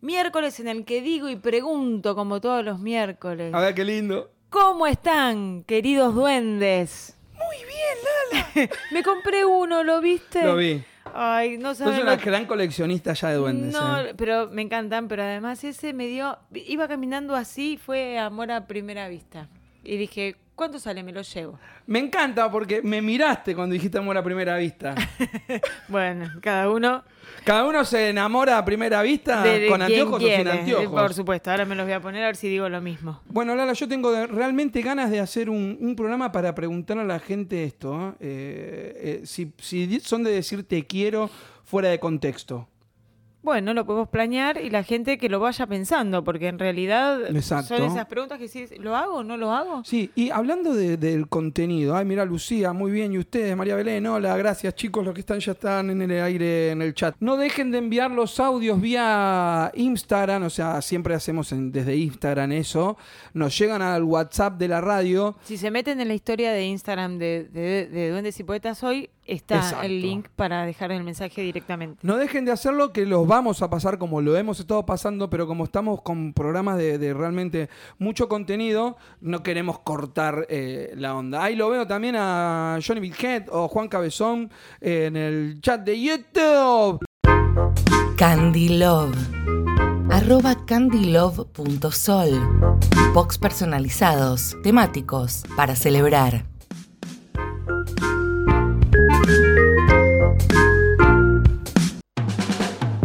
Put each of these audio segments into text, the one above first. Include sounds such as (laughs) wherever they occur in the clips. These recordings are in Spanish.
Miércoles en el que digo y pregunto, como todos los miércoles. A ver, qué lindo. ¿Cómo están, queridos duendes? Muy bien, Lala. (laughs) Me compré uno, ¿lo viste? Lo vi. Ay, no Sos sabes una lo- gran coleccionista ya de duendes. No, ¿eh? pero me encantan, pero además ese me dio... Iba caminando así, fue amor a primera vista. Y dije, ¿cuánto sale? Me lo llevo. Me encanta porque me miraste cuando dijiste amor a primera vista. (laughs) Bueno, cada uno Cada uno se enamora a primera vista de, de con anteojos o sin anteojos. Por supuesto, ahora me los voy a poner a ver si digo lo mismo. Bueno, Lala, yo tengo realmente ganas de hacer un, un programa para preguntarle a la gente esto. ¿eh? Eh, eh, si, si son de decir te quiero fuera de contexto. Bueno, lo podemos planear y la gente que lo vaya pensando, porque en realidad Exacto. son esas preguntas que sí, ¿lo hago o no lo hago? Sí, y hablando de- del contenido, ay, mira Lucía, muy bien, y ustedes, María Belén, hola, gracias chicos, los que están ya están en el aire, en el chat. No dejen de enviar los audios vía Instagram, o sea, siempre hacemos en- desde Instagram eso, nos llegan al WhatsApp de la radio, Si se meten en la historia de Instagram de, de, de Duendes y Poetas hoy, está Exacto. el link para dejar el mensaje directamente. No dejen de hacerlo, que los vamos a pasar como lo hemos estado pasando, pero como estamos con programas de, de realmente mucho contenido, no queremos cortar eh, la onda. Ahí lo veo también a Johnny Head o Juan Cabezón en el chat de YouTube. Candy Love. Arroba candylove.sol. Box personalizados, temáticos, para celebrar.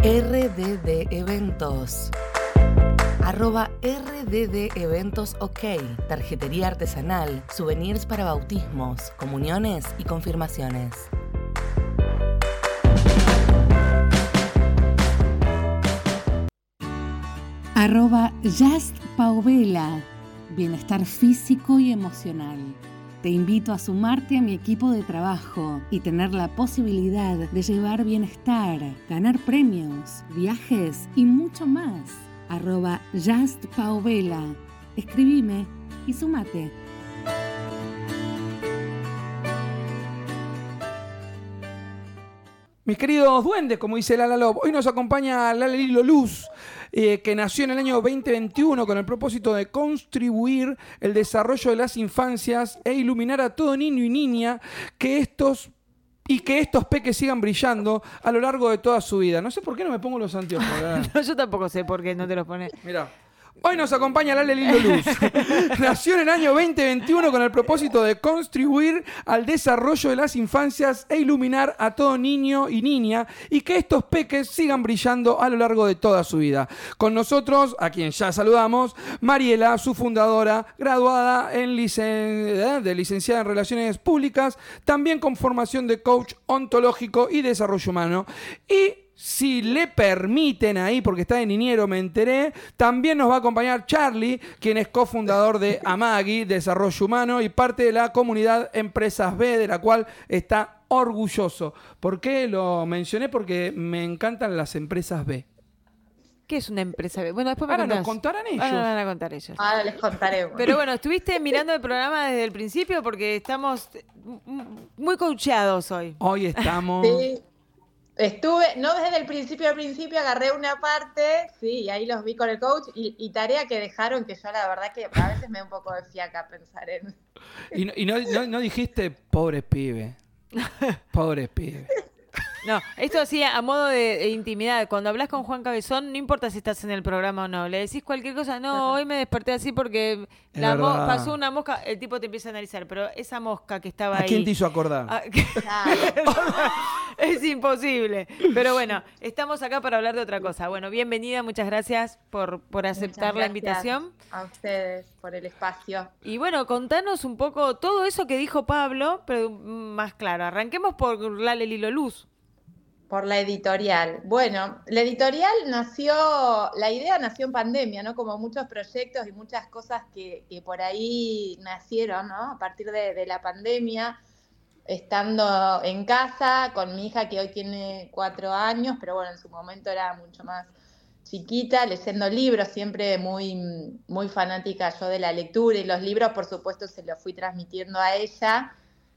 RDD Eventos. Arroba RDD Eventos OK. Tarjetería artesanal, souvenirs para bautismos, comuniones y confirmaciones. Arroba Just Paovela. Bienestar físico y emocional. Te invito a sumarte a mi equipo de trabajo y tener la posibilidad de llevar bienestar, ganar premios, viajes y mucho más. Arroba Just. Escribime y sumate. Mis queridos duendes, como dice Lala Love, hoy nos acompaña Lala Lilo eh, que nació en el año 2021 con el propósito de contribuir el desarrollo de las infancias e iluminar a todo niño y niña que estos y que estos peques sigan brillando a lo largo de toda su vida. No sé por qué no me pongo los anteojos. (laughs) No, yo tampoco sé por qué no te los pones. Mira. Hoy nos acompaña Lale Lilo Luz. (laughs) Nació en el año 2021 con el propósito de contribuir al desarrollo de las infancias e iluminar a todo niño y niña y que estos peques sigan brillando a lo largo de toda su vida. Con nosotros, a quien ya saludamos, Mariela, su fundadora, graduada en licen- de licenciada en Relaciones Públicas, también con formación de coach ontológico y desarrollo humano. Y si le permiten ahí, porque está de niñero, me enteré, también nos va a acompañar Charlie, quien es cofundador de (laughs) Amagi, Desarrollo Humano, y parte de la comunidad Empresas B, de la cual está orgulloso. ¿Por qué lo mencioné? Porque me encantan las empresas B. ¿Qué es una empresa? Bueno, después me Ahora nos contarán ellos. Ahora van a contar ellos. Ahora les contaremos. Pero bueno, estuviste mirando el programa desde el principio porque estamos muy coacheados hoy. Hoy estamos... Sí. Estuve, no desde el principio al principio, agarré una parte, sí, y ahí los vi con el coach, y, y tarea que dejaron, que yo la verdad que a veces me da un poco de fiaca pensar en... Y, no, y no- no- no dijiste, pobres pibe. (laughs) Pobres pibe. No, esto así a modo de, de intimidad. Cuando hablas con Juan Cabezón, no importa si estás en el programa o no. Le decís cualquier cosa. No, hoy me desperté así porque la pasó una mosca. El tipo te empieza a analizar. Pero esa mosca que estaba ¿A ahí. quién te hizo acordar? Ah, Claro. (laughs) es imposible. Pero bueno, estamos acá para hablar de otra cosa. Bueno, bienvenida, muchas gracias por, por aceptar la gracias invitación. A ustedes por el espacio. Y bueno, contanos un poco todo eso que dijo Pablo, pero más claro. Arranquemos por Lale Lilo Luz. Por la editorial. Bueno, la editorial nació, la idea nació en pandemia, ¿no? Como muchos proyectos y muchas cosas que, que por ahí nacieron, ¿no? A partir de, de la pandemia, estando en casa con mi hija que hoy tiene cuatro años, pero bueno, en su momento era mucho más chiquita, leyendo libros, siempre muy, muy fanática yo de la lectura y los libros, por supuesto, se los fui transmitiendo a ella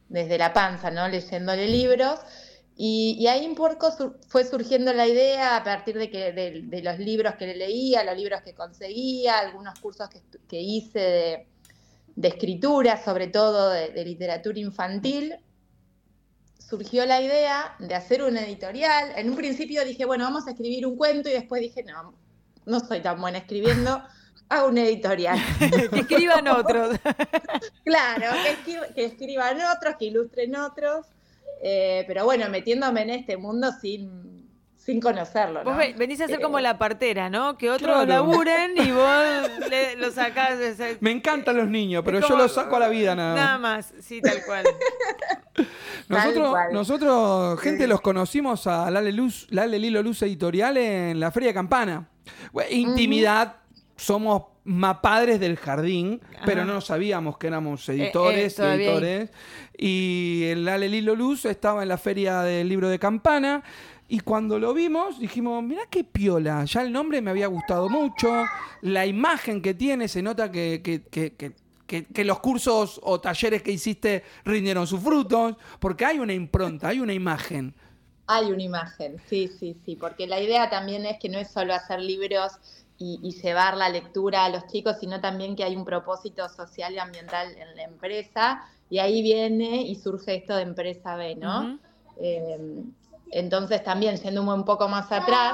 desde la panza, ¿no? Leyéndole libros. Y, ahí un poco fue surgiendo la idea a partir de, que, de, los libros que leía, los libros que conseguía, algunos cursos que, hice de, escritura, sobre todo de, literatura infantil. Surgió la idea de hacer una editorial. En un principio dije, bueno, vamos a escribir un cuento y después dije, no, no soy tan buena escribiendo, (laughs) hago una editorial. (laughs) que escriban otros. claro, que escriban otros, que ilustren otros. Eh, pero bueno, metiéndome en este mundo sin, sin conocerlo. Vos venís a ser como eh, la partera, ¿no? Que otros laburen y vos lo sacás. Me encantan los niños, pero yo los saco a la vida nada más. Nada más, sí, tal cual. (laughs) nosotros, nosotros, gente, los conocimos a Lale, Luz, Lale Lilo Luz Editorial en la Feria de Campana. Intimidad, somos más padres del jardín, pero no sabíamos que éramos eh, editores, editores. Y el Ale Lilo Luz estaba en la feria del libro de Campana. Y cuando lo vimos, dijimos, mira qué piola. Ya el nombre me había gustado mucho. La imagen que tiene, se nota que, que, los cursos o talleres que hiciste rindieron sus frutos. Porque hay una impronta, hay una imagen. Hay una imagen, sí, sí, sí. Porque la idea también es que no es solo hacer libros y, llevar la lectura a los chicos, sino también que hay un propósito social y ambiental en la empresa y ahí viene y surge esto de empresa B, ¿no? Eh, entonces también, siendo un poco más atrás,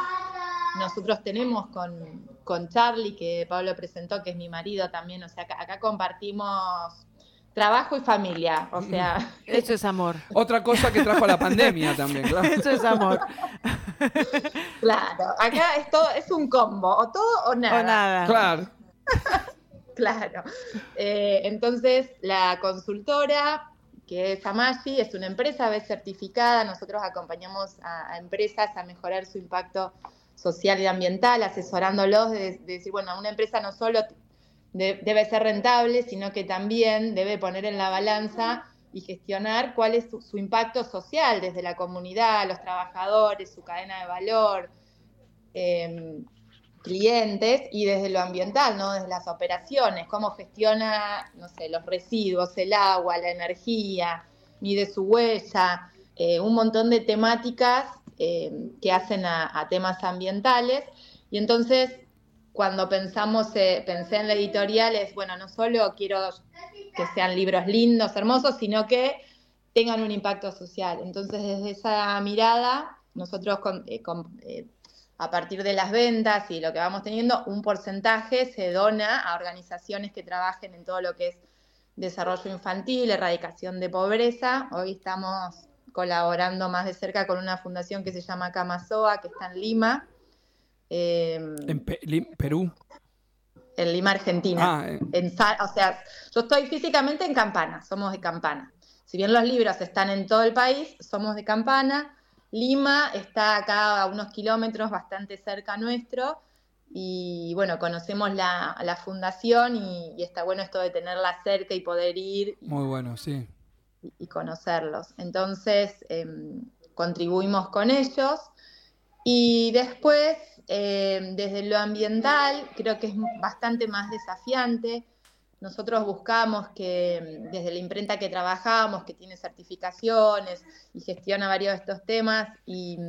nosotros tenemos con, con, Charlie, que Pablo presentó, que es mi marido también, o sea, acá, compartimos trabajo y familia, o sea... (laughs) Eso es amor. Otra cosa que trajo la pandemia (laughs) también, claro. Eso es amor. Claro, acá es todo, es un combo, o todo o nada. O nada. Claro. (laughs) Claro. Eh, entonces, la consultora, que es Amashi, es una empresa B certificada. Nosotros acompañamos a, empresas a mejorar su impacto social y ambiental, asesorándolos de, decir, bueno, una empresa no solo debe ser rentable, sino que también debe poner en la balanza y gestionar cuál es su, impacto social desde la comunidad, los trabajadores, su cadena de valor. Eh, clientes y desde lo ambiental, ¿no? Desde las operaciones, cómo gestiona, no sé, los residuos, el agua, la energía, mide su huella, eh, un montón de temáticas eh, que hacen a, temas ambientales. Y entonces, cuando pensamos, eh, pensé en la editorial, es, bueno, no solo quiero que sean libros lindos, hermosos, sino que tengan un impacto social. Entonces, desde esa mirada, nosotros con, a partir de las ventas y lo que vamos teniendo, un porcentaje se dona a organizaciones que trabajen en todo lo que es desarrollo infantil, erradicación de pobreza. Hoy estamos colaborando más de cerca con una fundación que se llama Camasoa, que está en Lima. Em, en Perú. En Lima, Argentina. Ah, en... o sea, yo estoy físicamente en Campana, somos de Campana. Si bien los libros están en todo el país, somos de Campana. Lima está acá a unos kilómetros, bastante cerca nuestro, y bueno, conocemos la, fundación y, está bueno esto de tenerla cerca y poder ir. Muy bueno, sí. Y, conocerlos. Entonces, em, contribuimos con ellos. Y después, em, desde lo ambiental, creo que es bastante más desafiante nosotros buscamos que desde la imprenta que trabajamos, que tiene certificaciones y gestiona varios de estos temas, y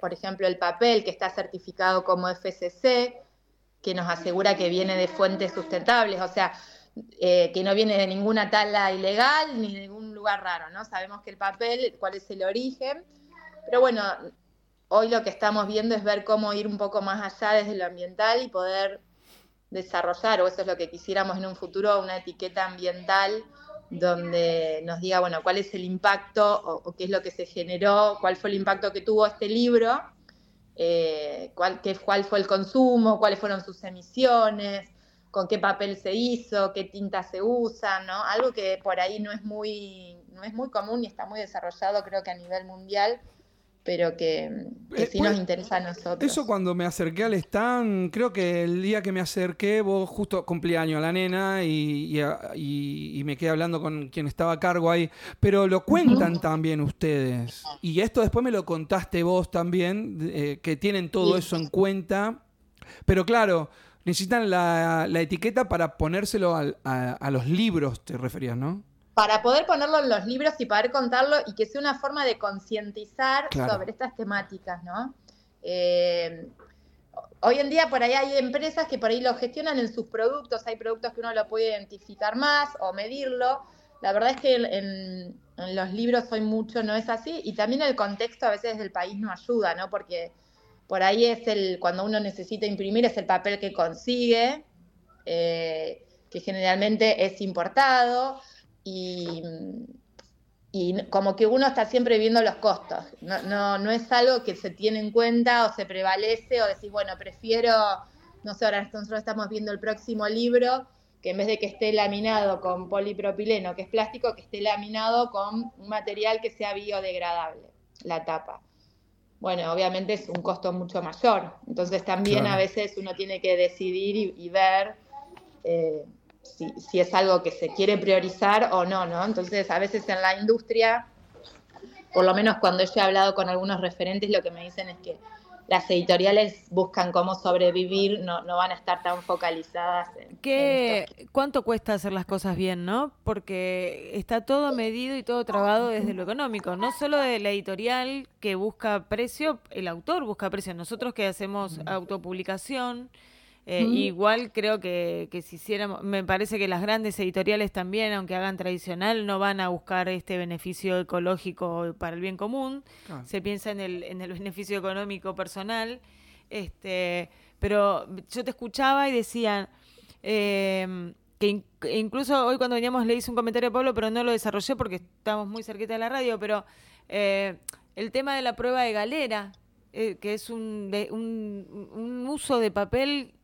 por ejemplo el papel que está certificado como FCC, que nos asegura que viene de fuentes sustentables, o sea, eh, que no viene de ninguna tala ilegal ni de ningún lugar raro, ¿no? Sabemos que el papel, cuál es el origen, pero bueno, hoy lo que estamos viendo es ver cómo ir un poco más allá desde lo ambiental y poder desarrollar, o eso es lo que quisiéramos en un futuro, una etiqueta ambiental donde nos diga, bueno, cuál es el impacto o, qué es lo que se generó, cuál fue el impacto que tuvo este libro, eh, cuál, qué, cuál fue el consumo, cuáles fueron sus emisiones, con qué papel se hizo, qué tinta se usa, ¿no? Algo que por ahí no es muy, no es muy común y está muy desarrollado creo que a nivel mundial pero que, que sí nos interesa a nosotros. Eso cuando me acerqué al stand, creo que el día que me acerqué, vos justo cumplí año a la nena y, y, me quedé hablando con quien estaba a cargo ahí, pero lo cuentan también ustedes. Y esto después me lo contaste vos también, eh, que tienen todo eso en cuenta, pero claro, necesitan la, etiqueta para ponérselo a, a los libros, te referías, ¿no? Para poder ponerlo en los libros y poder contarlo y que sea una forma de concientizar Claro. sobre estas temáticas, ¿no? Eh, hoy en día por ahí hay empresas que por ahí lo gestionan en sus productos, hay productos que uno lo puede identificar más o medirlo. La verdad es que en, en los libros hoy mucho no es así y también el contexto a veces del país no ayuda, ¿no? Porque por ahí es el, cuando uno necesita imprimir, es el papel que consigue, eh, que generalmente es importado y, y como que uno está siempre viendo los costos. No, no, no es algo que se tiene en cuenta o se prevalece o decir, bueno, prefiero, no sé, ahora nosotros estamos viendo el próximo libro, que en vez de que esté laminado con polipropileno, que es plástico, que esté laminado con un material que sea biodegradable, la tapa. Bueno, obviamente es un costo mucho mayor. Entonces también Claro. a veces uno tiene que decidir y, y ver eh, si, si es algo que se quiere priorizar o no, ¿no? Entonces a veces en la industria, por lo menos cuando yo he hablado con algunos referentes, lo que me dicen es que las editoriales buscan cómo sobrevivir, no, no van a estar tan focalizadas en, ¿Qué. ¿Cuánto cuesta hacer las cosas bien, no? Porque está todo medido y todo trabado desde lo económico, no solo de la editorial que busca precio, el autor busca precio. Nosotros que hacemos autopublicación, eh, igual creo que, que si hiciéramos, me parece que las grandes editoriales también, aunque hagan tradicional, no van a buscar este beneficio ecológico para el bien común se piensa en el, en el (laughs) beneficio económico personal. Este, pero yo te escuchaba y decían eh, que in- que incluso hoy cuando veníamos le hice un comentario a Pablo, pero no lo desarrollé porque estamos muy cerquita de la radio, pero eh, el tema de la prueba de galera, eh, que es un, de- un, un uso de papel.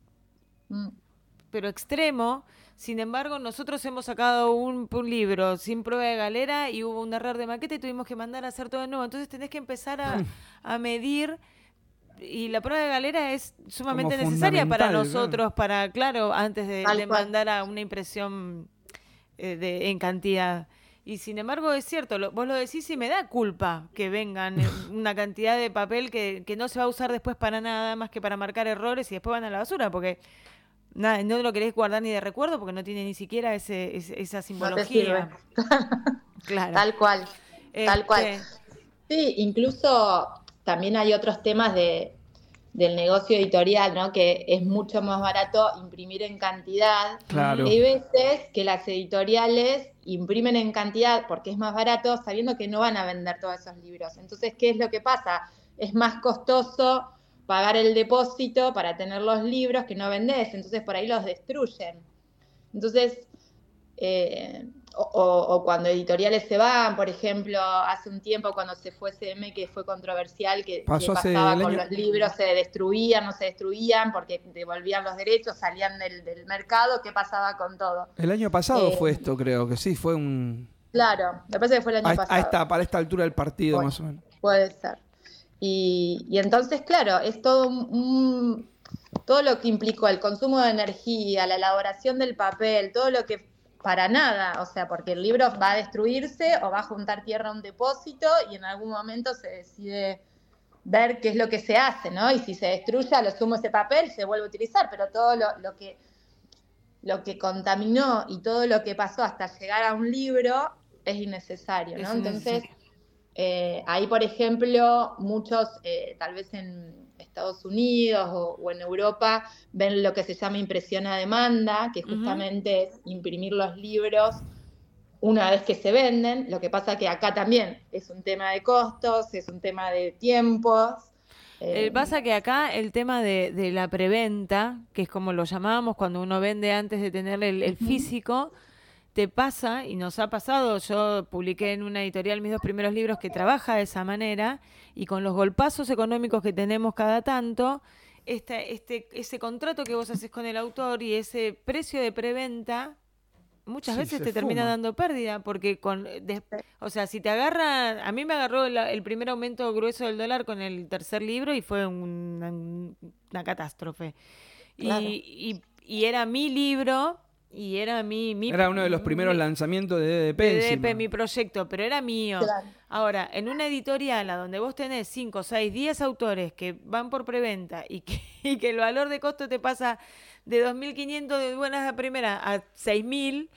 Pero extremo. Sin embargo, nosotros hemos sacado un, un libro sin prueba de galera y hubo un error de maqueta y tuvimos que mandar a hacer todo de nuevo. Entonces tenés que empezar a, a medir y la prueba de galera es sumamente Como necesaria para claro. nosotros, para, claro, antes de, de mandar a una impresión eh, de, en cantidad. Y sin embargo es cierto, lo- vos lo decís y me da culpa que vengan eh, (laughs) una cantidad de papel que, que no se va a usar después para nada más que para marcar errores y después van a la basura, porque nada, no lo querés guardar ni de recuerdo porque no tiene ni siquiera ese, ese- esa simbología. (laughs) claro. Tal cual. Tal cual. Este, Sí, incluso también hay otros temas de, del negocio editorial, ¿no? Que es mucho más barato imprimir en cantidad. Claro. Y hay veces que las editoriales imprimen en cantidad porque es más barato, sabiendo que no van a vender todos esos libros. Entonces, ¿qué es lo que pasa? Es más costoso pagar el depósito para tener los libros que no vendés, entonces por ahí los destruyen. Entonces, eh, o, o- o cuando editoriales se van, por ejemplo, hace un tiempo cuando se fue CM que fue controversial, que, Pasó pasaba con año- los libros, se destruían, no se destruían porque devolvían los derechos, salían del, del mercado, ¿qué pasaba con todo? El año pasado Eh, fue esto, creo que sí, fue un... Claro, me parece que fue el año A, pasado. esta, para esta altura del partido, Bueno. más o menos. Puede ser. Y, y entonces, claro, es todo un, todo lo que implicó el consumo de energía, la elaboración del papel, todo lo que para nada, o sea, porque el libro va a destruirse o va a juntar tierra a un depósito y en algún momento se decide ver qué es lo que se hace, ¿no? Y si se destruye, a lo sumo ese papel se vuelve a utilizar, pero todo lo, lo que lo que contaminó y todo lo que pasó hasta llegar a un libro es innecesario, ¿no? Es Entonces, innecesario. Eh, ahí, por ejemplo, muchos, eh, tal vez en Estados Unidos o, o en Europa, ven lo que se llama impresión a demanda, que justamente es imprimir los libros una vez que se venden. Lo que pasa que acá también es un tema de costos, es un tema de tiempos. Eh, eh, pasa que acá el tema de, de la preventa, que es como lo llamábamos cuando uno vende antes de tener el, el físico, te pasa, y nos ha pasado, yo publiqué en una editorial mis dos primeros libros que trabaja de esa manera, y con los golpazos económicos que tenemos cada tanto, este, este, ese contrato que vos haces con el autor y ese precio de preventa, muchas Sí, veces te termina dando pérdida, porque con... des- o sea, si te agarra, a mí me agarró la- el primer aumento grueso del dólar con el tercer libro y fue una, una catástrofe. Y-. Y, y era mi libro y era mi... mi Era uno de los primeros mi- lanzamientos de DDP. de encima. DP, mi proyecto, pero era mío. Claro. Ahora, en una editorial a donde vos tenés 5, 6, 10 autores que van por preventa y que, (laughs) y que el valor de costo te pasa de 2.500 de buenas a primera a 6.000,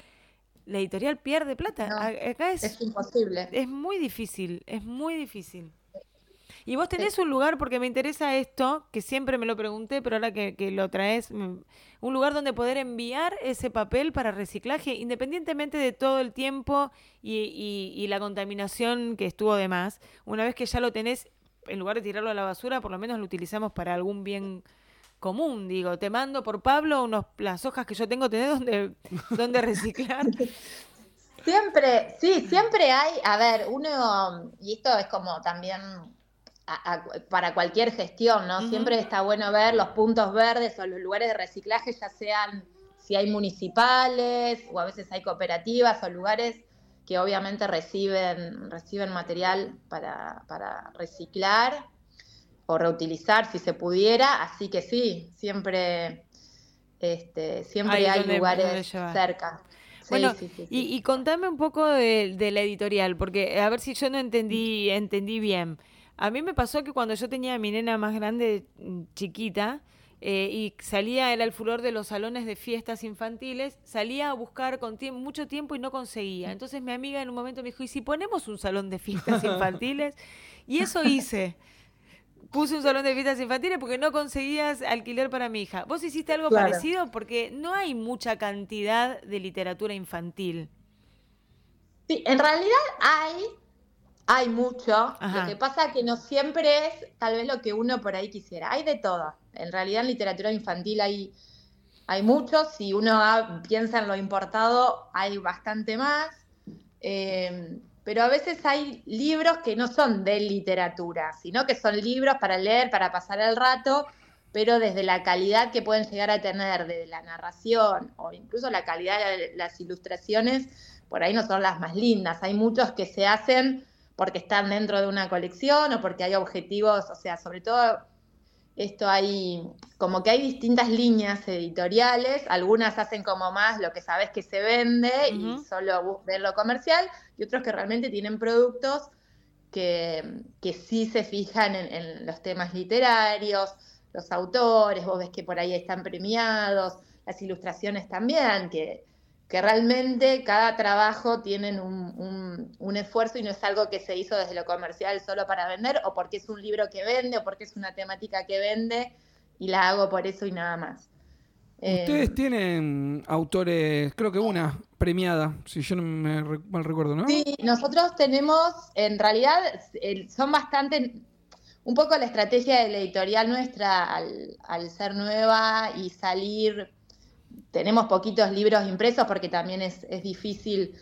la editorial pierde plata. No, Acá es, Es imposible. es muy difícil, es muy difícil. Y vos tenés un lugar, porque me interesa esto, que siempre me lo pregunté, pero ahora que, que lo traes, un lugar donde poder enviar ese papel para reciclaje, independientemente de todo el tiempo y, y- y la contaminación que estuvo de más. Una vez que ya lo tenés, en lugar de tirarlo a la basura, por lo menos lo utilizamos para algún bien común. Digo, te mando por Pablo unos, las hojas que yo tengo, tenés donde, (laughs) donde reciclar. Siempre, sí, siempre hay, a ver, uno, y esto es como también a- a- para cualquier gestión, ¿no? Siempre está bueno ver los puntos verdes o los lugares de reciclaje, ya sean si hay municipales o a veces hay cooperativas o lugares que obviamente reciben, reciben material para, para reciclar o reutilizar si se pudiera, así que sí, siempre, este, siempre Hay hay, donde- lugares donde cerca. Bueno, sí, sí, sí. Y, y contame un poco de, de la editorial, porque a ver si yo no entendí, entendí bien. A mí me pasó que cuando yo tenía a mi nena más grande, mm, chiquita, eh, y salía, era el furor de los salones de fiestas infantiles, salía a buscar con mucho tiempo y no conseguía. Entonces mi amiga en un momento me dijo, ¿y si ponemos un salón de fiestas infantiles? Y eso hice. Puse un salón de fiestas infantiles porque no conseguías alquiler para mi hija. ¿Vos hiciste algo Claro. parecido? Porque no hay mucha cantidad de literatura infantil. Sí, en realidad hay, hay mucho. Ajá. Lo que pasa que no siempre es tal vez lo que uno por ahí quisiera. Hay de todo. En realidad en literatura infantil hay, hay mucho. Si uno ha- piensa en lo importado, hay bastante más. Eh, pero a veces hay libros que no son de literatura, sino que son libros para leer, para pasar el rato, pero desde la calidad que pueden llegar a tener de la narración o incluso la calidad de las ilustraciones, por ahí no son las más lindas. Hay muchos que se hacen porque están dentro de una colección o porque hay objetivos, o sea, sobre todo esto hay, como que hay distintas líneas editoriales, algunas hacen como más lo que sabes que se vende y solo ven lo comercial, y otros que realmente tienen productos que, que sí se fijan en, en los temas literarios, los autores, vos ves que por ahí están premiados, las ilustraciones también, que, que realmente cada trabajo tienen un, un- un esfuerzo y no es algo que se hizo desde lo comercial solo para vender o porque es un libro que vende o porque es una temática que vende y la hago por eso y nada más. Ustedes Eh, tienen autores, creo que una premiada, si yo no me mal recuerdo, ¿no? Sí, nosotros tenemos, en realidad, son bastante, un poco la estrategia de la editorial nuestra al, al ser nueva y salir, tenemos poquitos libros impresos porque también es, es difícil,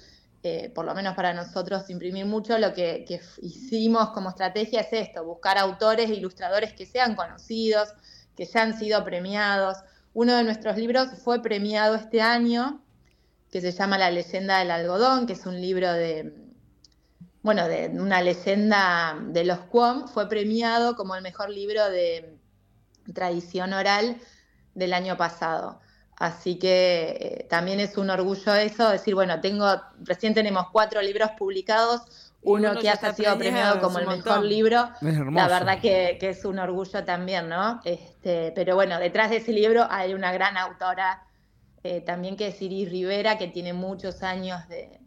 eh, por lo menos para nosotros, imprimir mucho. Lo que, hicimos como estrategia es esto, buscar autores e ilustradores que sean conocidos, que ya han sido premiados. Uno de nuestros libros fue premiado este año que se llama La leyenda del algodón, que es un libro de, bueno, de una leyenda de los Cuom, fue premiado como el mejor libro de tradición oral del año pasado. Así que eh, también es un orgullo eso, decir, bueno, tengo, recién tenemos cuatro libros publicados, uno, uno que está sido premiado, como el mejor libro, Es hermoso. la verdad que, que es un orgullo también, ¿no? Este, pero bueno, detrás de ese libro hay una gran autora eh, también que es Iris Rivera, que tiene muchos años de,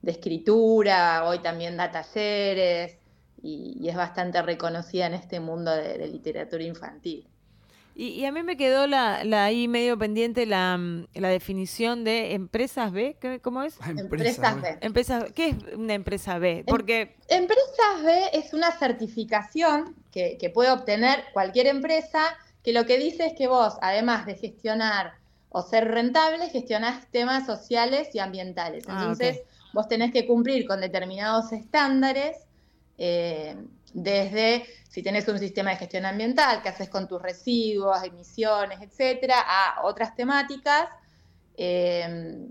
de escritura, hoy también da talleres y, y es bastante reconocida en este mundo de, de literatura infantil. Y, y a mí me quedó la, la ahí medio pendiente la, mm, la definición de empresas B. ¿Qué- ¿Cómo es? Ah, empresa, Empresas. B. Empresas, ¿Qué es una empresa B? Porque Empresas B es una certificación que, que puede obtener cualquier empresa que lo que dice es que vos, además de gestionar o ser rentable, gestionás temas sociales y ambientales. Ah, Entonces, vos tenés que cumplir con determinados estándares, eh, desde si tenés un sistema de gestión ambiental, qué haces con tus residuos, emisiones, etcétera, a otras temáticas. eh,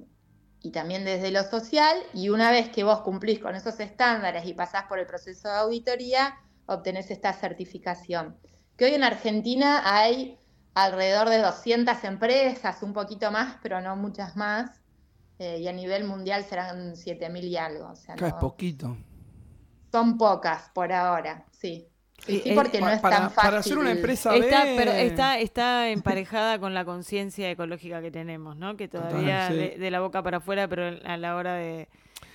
y también desde lo social, y una vez que vos cumplís con esos estándares y pasás por el proceso de auditoría, obtenés esta certificación. Que hoy en Argentina hay alrededor de 200 empresas, un poquito más, pero no muchas más, eh, y a nivel mundial serán 7.000 y algo. O sea, Acá es poquito. Son pocas por ahora, sí. Sí, sí, porque no es para, tan fácil. para hacer una empresa Está, pero está, está (laughs) emparejada con la conciencia ecológica que tenemos, ¿no? Que todavía Total, sí. de, de la boca para afuera, pero a la hora de...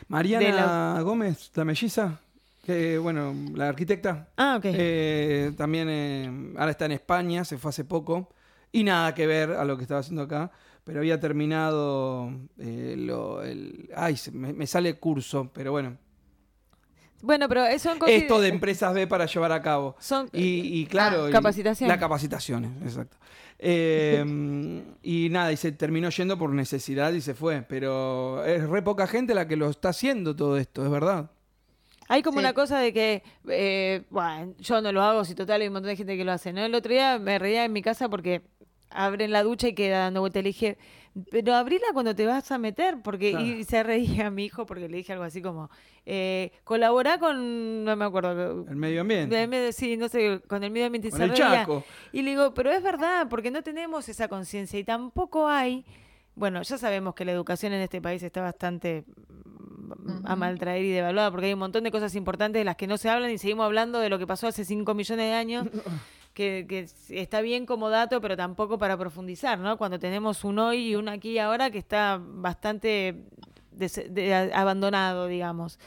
Mariana de la- Gómez, la melliza, que bueno, la arquitecta, Ah, ok. eh, también eh, ahora está en España, se fue hace poco, y nada que ver a lo que estaba haciendo acá, pero había terminado eh, lo, el... Ay, se- me, me sale curso, pero bueno, bueno, pero eso en consi- esto de empresas B para llevar a cabo. son Y, y claro, Ah, y- capacitación. La capacitaciones, exacto. Eh, (laughs) y nada, y se terminó yendo por necesidad y se fue. Pero es re poca gente la que lo está haciendo todo esto, es verdad. Hay como Sí. una cosa de que, eh, bueno, yo no lo hago, si total hay un montón de gente que lo hace, ¿no? El otro día me reía en mi casa porque abren la ducha y queda dando vuelta. Le dije, pero abrila cuando te vas a meter, porque Claro. y se reía (laughs) mi hijo porque le dije algo así como, eh, colaborá con, no me acuerdo, El medio ambiente. sí, no sé, con el medio ambiente y se el reía. Chaco. Y le digo, pero es verdad, porque no tenemos esa conciencia y tampoco hay. Bueno, ya sabemos que la educación en este país está bastante mm, a mal traer y devaluada, porque hay un montón de cosas importantes de las que no se hablan y seguimos hablando de lo que pasó hace 5 millones de años, (laughs) que, que está bien como dato, pero tampoco para profundizar, ¿no? Cuando tenemos un hoy y un aquí y ahora que está bastante des- de- abandonado, digamos.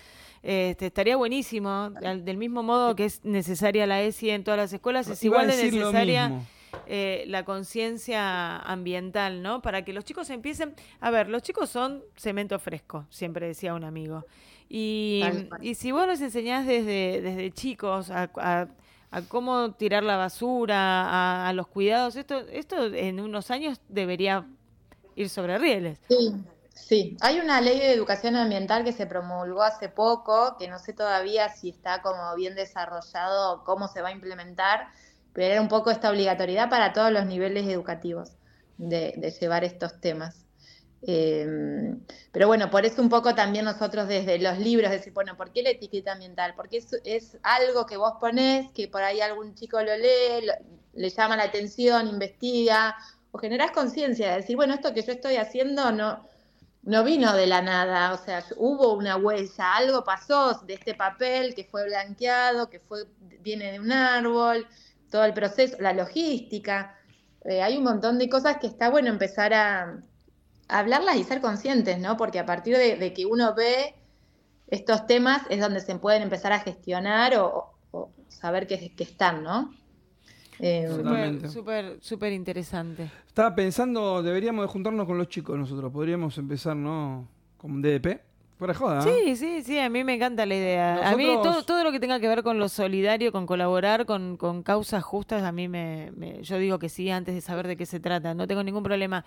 Este, estaría buenísimo, al- del mismo modo que es necesaria la ESI en todas las escuelas, es igual de necesaria eh, la conciencia ambiental, ¿no? Para que los chicos empiecen... A ver, los chicos son cemento fresco, siempre decía un amigo. Y, y si vos los enseñás desde, desde chicos a, a- a cómo tirar la basura, a, los cuidados, esto, esto en unos años debería ir sobre rieles. Sí, sí. Hay una ley de educación ambiental que se promulgó hace poco, que no sé todavía si está como bien desarrollado, cómo se va a implementar, pero era un poco esta obligatoriedad para todos los niveles educativos de, de llevar estos temas. Eh, pero bueno, por eso un poco también nosotros desde los libros, decir, bueno, ¿por qué la etiqueta ambiental? Porque es, es algo que vos ponés, que por ahí algún chico lo lee, le llama la atención, investiga, o generás conciencia de decir, bueno, esto que yo estoy haciendo no, no vino de la nada, o sea, hubo una huella, algo pasó de este papel que fue blanqueado, que fue, viene de un árbol, todo el proceso, la logística. Eh, hay un montón de cosas que está bueno empezar a hablarlas y ser conscientes, ¿no? Porque a partir de, de que uno ve estos temas es donde se pueden empezar a gestionar o, o saber que, que están, ¿no? Eh, súper, súper interesante. Estaba pensando, deberíamos de juntarnos con los chicos nosotros. Podríamos empezar, ¿no? Con DDP. Fuera de joda. Sí, sí, sí, a mí me encanta la idea. A mí todo, todo lo que tenga que ver con lo solidario, con colaborar, con, con causas justas, a mí me, me- yo digo que sí antes de saber de qué se trata, no tengo ningún problema.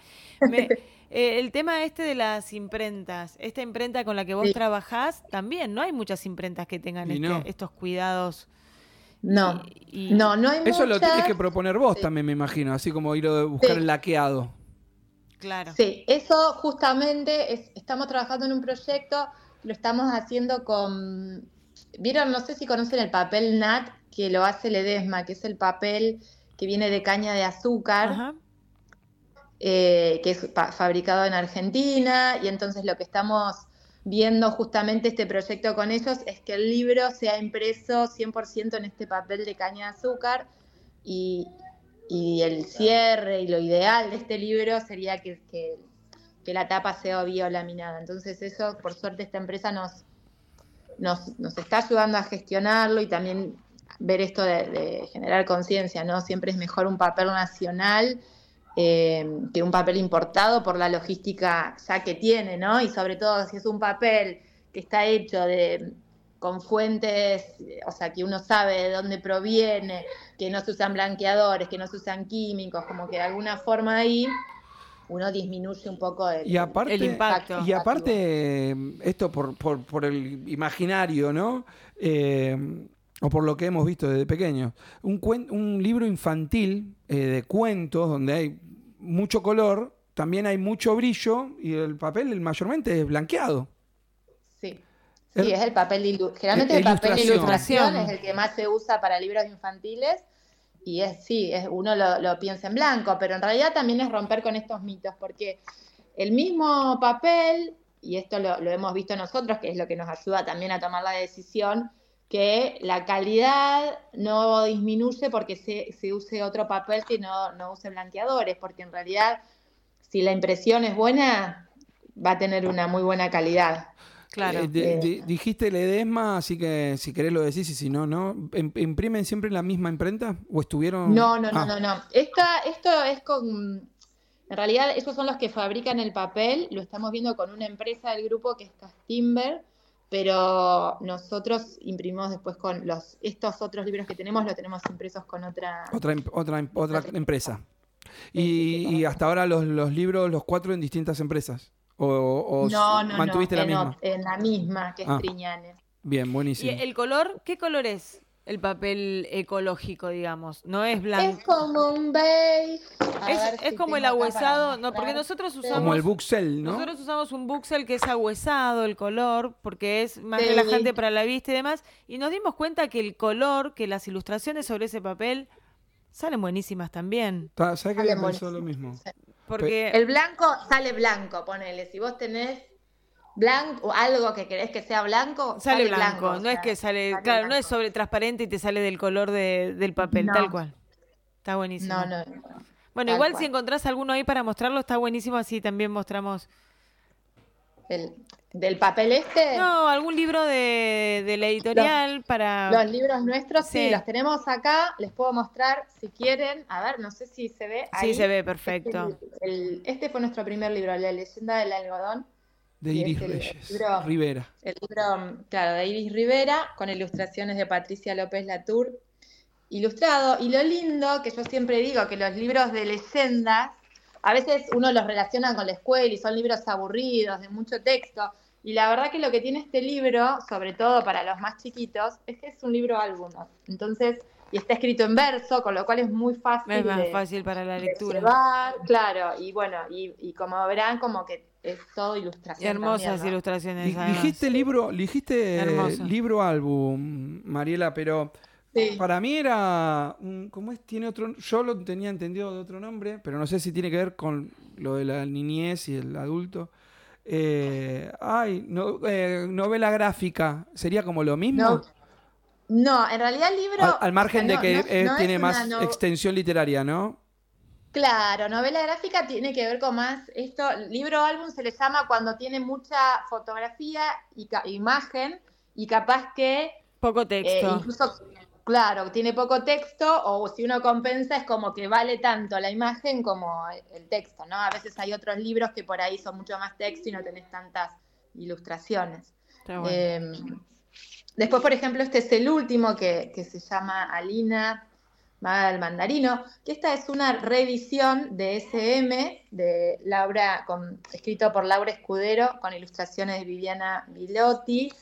Me- (laughs) eh, el tema este de las imprentas, esta imprenta con la que vos Sí. trabajás, también no hay muchas imprentas que tengan este- no. estos cuidados. no, y- y- no, no hay Eso lo tienes que proponer vos Sí. también, me imagino. Así como ir a buscar Sí. el laqueado. Claro. Sí, eso justamente es- estamos trabajando en un proyecto, lo estamos haciendo con, vieron, no sé si conocen el papel NAT que lo hace Ledesma, que es el papel que viene de caña de azúcar, Ajá. eh, que es fabricado en Argentina, y entonces lo que estamos viendo justamente este proyecto con ellos es que el libro sea impreso 100% en este papel de caña de azúcar y, y el cierre y lo ideal de este libro sería que, que- que la tapa sea biolaminada. Entonces eso, por suerte, esta empresa nos, nos, nos está ayudando a gestionarlo y también ver esto de, de generar conciencia, ¿no? Siempre es mejor un papel nacional eh, que un papel importado por la logística ya que tiene, ¿no? Y sobre todo si es un papel que está hecho de con fuentes, o sea, que uno sabe de dónde proviene, que no se usan blanqueadores, que no se usan químicos, como que de alguna forma ahí uno disminuye un poco el, Y aparte, El impacto. Y aparte, esto por, por, por el imaginario, ¿no? Eh, o por lo que hemos visto desde pequeños. Un, cuen- un libro infantil eh, de cuentos donde hay mucho color, también hay mucho brillo y el papel el mayormente es blanqueado. Sí. Es el papel de ilu- generalmente Eh, el papel de ilustración. ilustración es el que más se usa para libros infantiles y es sí, es, uno lo, lo piensa en blanco, pero en realidad también es romper con estos mitos, porque el mismo papel, y esto lo, lo hemos visto nosotros, que es lo que nos ayuda también a tomar la decisión, que la calidad no disminuye porque se, se use otro papel que no, no use blanqueadores, porque en realidad si la impresión es buena, va a tener una muy buena calidad. Claro. Eh, de- de- dijiste el edesma, así que si querés lo decís y si no, ¿no? ¿Im- ¿Imprimen siempre en la misma imprenta? ¿O estuvieron...? No, no, no, Ah, no, no. Esta, esto es con. En realidad, esos son los que fabrican el papel. Lo estamos viendo con una empresa del grupo que es Castimber, pero nosotros imprimimos después con los estos otros libros que tenemos, lo tenemos impresos con otra. Otra, em- otra, em- empresa. Sí, sí, Y, sí, y hasta ahora los, los libros, los cuatro en distintas empresas. ¿O, o No, no, mantuviste no. la en, misma? en la misma, que es Ah. Bien, ¿Y buenísimo. el color? ¿Qué color es el papel ecológico, digamos? No es blanco. Es como un beige. A Es, ver es si como el agüezado, no, porque nosotros usamos Como el Buxel, ¿no? nosotros usamos un buxel que es agüezado el color porque es más Sí. relajante para la vista y demás y nos dimos cuenta que el color, que las ilustraciones sobre ese papel salen buenísimas también, Ta- ¿Sabes que lo mismo? Porque El blanco sale blanco, ponele. Si vos tenés blanco o algo que querés que sea blanco, sale blanco, no sea, es que sale, sale claro, no es sobre transparente y te sale del color de- del papel, No. tal cual. Está buenísimo. No, no, no. Bueno, igual cual. si encontrás alguno ahí para mostrarlo, está buenísimo, así también mostramos. El- del papel este, No, algún libro de, de la editorial para... los libros nuestros, sí. Sí. los tenemos acá. Les puedo mostrar si quieren. A ver, no sé si se ve. Sí, se ve Este, perfecto. el- este fue nuestro primer libro, La leyenda del algodón. De Y Iris Reyes. libro- Rivera. El libro, claro, de Iris Rivera, con ilustraciones de Patricia López Latour, ilustrado. Y lo lindo, que yo siempre digo, que los libros de leyendas, a veces uno los relaciona con la escuela y son libros aburridos, de mucho texto. Y la verdad que lo que tiene este libro, sobre todo para los más chiquitos, es que es un libro álbum. Entonces, y está escrito en verso, con lo cual es muy fácil, Es más de, fácil para la lectura. llevar, claro, y bueno, y, y como verán, como que es todo ilustración. Hermosas también, ¿no? ilustraciones. Además. Dijiste libro, dijiste Hermoso. libro álbum, Mariela, pero Sí. para mí era un, ¿cómo es? Tiene otro, yo lo tenía entendido de otro nombre, pero no sé si tiene que ver con lo de la niñez y el adulto. Eh, ay, no- eh, novela gráfica, ¿sería como lo mismo? No, no, en realidad el libro... al, al margen o sea, de no- que no- eh, tiene más no- extensión literaria, ¿no? Claro, novela gráfica tiene que ver con más esto. Libro álbum se le llama cuando tiene mucha fotografía y ca- imagen y capaz que Poco eh, texto. incluso, claro, tiene poco texto o si uno compensa es como que vale tanto la imagen como el texto, ¿no? A veces hay otros libros que por ahí son mucho más texto y no tenés tantas ilustraciones. Está bueno. Eh, después, por ejemplo, este es el último que, que se llama Alina Maga del Mandarino, que esta es una reedición de SM de Laura, con, escrito por Laura Escudero, con ilustraciones de Viviana Bilotti.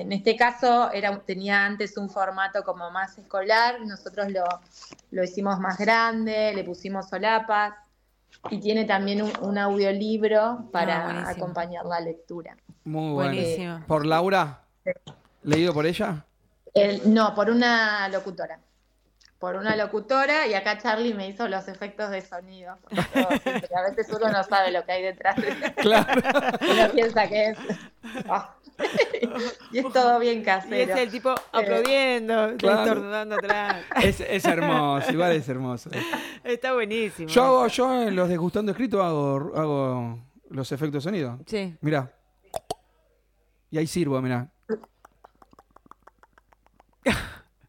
En este caso era, tenía antes un formato como más escolar, nosotros lo, lo hicimos más grande, le pusimos solapas y tiene también un, un audiolibro para buenísimo. acompañar la lectura. Muy bueno. Buenísimo. ¿Por Laura? ¿Leído por ella? El- no, por una locutora. Por una locutora y acá Charlie me hizo los efectos de sonido. porque yo a veces uno no sabe lo que hay detrás. de- (laughs) Claro. (laughs) Uno piensa que es. ah. (laughs) y es todo bien Y casero. es el tipo aplaudiendo, Claro. estornudando atrás. (laughs) Es, es hermoso, igual es hermoso. Está buenísimo. Yo hago, yo en los Desgustando Escrito hago, hago los efectos de sonido. Sí. Mirá. Y ahí sirvo, mirá.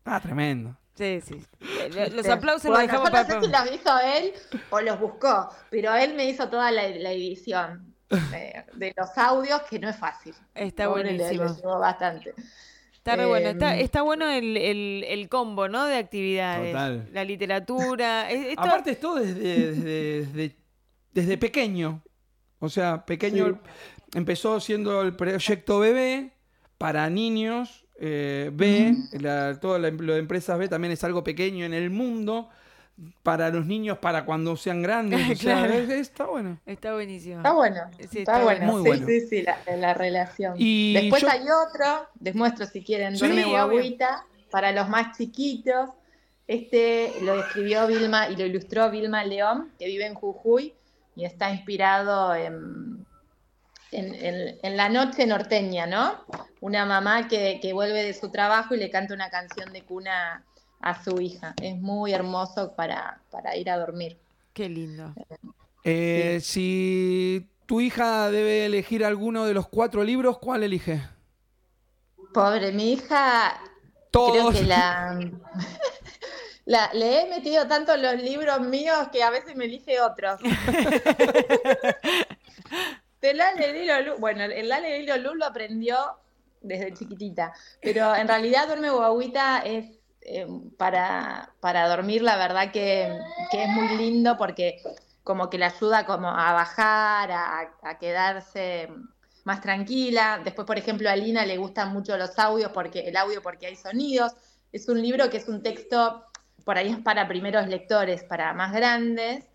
Ah, tremendo. Sí, sí. (laughs) Lo- Los aplausos los Bueno, dejamos yo no para... sé si los hizo él o los buscó, pero él me hizo toda la, la edición de, (laughs) de los audios, que no es fácil. Está Pobre, buenísimo. le bastante. Está re bueno. Está, Em, está bueno el, el, el combo, ¿no? De actividades. Total. La literatura. (laughs) es- esto- Aparte es todo desde, desde, desde, desde pequeño. O sea, pequeño empezó siendo el proyecto bebé para niños. eh, B, la- todo la- lo de empresas B también es algo pequeño en el mundo. Para los niños, para cuando sean grandes. (laughs) o sea, Claro. es- está bueno. Está buenísimo. Está bueno, Sí, está, está bueno, Muy sí, bueno. sí, sí, la, la relación. Y Después yo- hay otro, les muestro si quieren, Sí, Duerme. Guaguita, para los más chiquitos. Este lo escribió Vilma y lo ilustró Vilma León, que vive en Jujuy y está inspirado en, en, la noche norteña, ¿no? Una mamá que, vuelve de su trabajo y le canta una canción de cuna a su hija. Es muy hermoso para, para ir a dormir. Qué lindo. Eh, si tu hija debe elegir alguno de los cuatro libros, ¿cuál elige? Pobre, mi hija. Todos. Creo que (laughs) la. le he metido tanto los libros míos que a veces me elige otros. (laughs) El Ale Lilo bueno, el Ale Lilo Luz lo aprendió desde chiquitita, pero en realidad Duerme Guaguita es eh, para, para dormir, la verdad que, es muy lindo porque como que le ayuda como a bajar, a, quedarse más tranquila. Después, por ejemplo, a Lina le gustan mucho los audios porque el audio porque hay sonidos. Es un libro que es un texto, por ahí es para primeros lectores, para más grandes,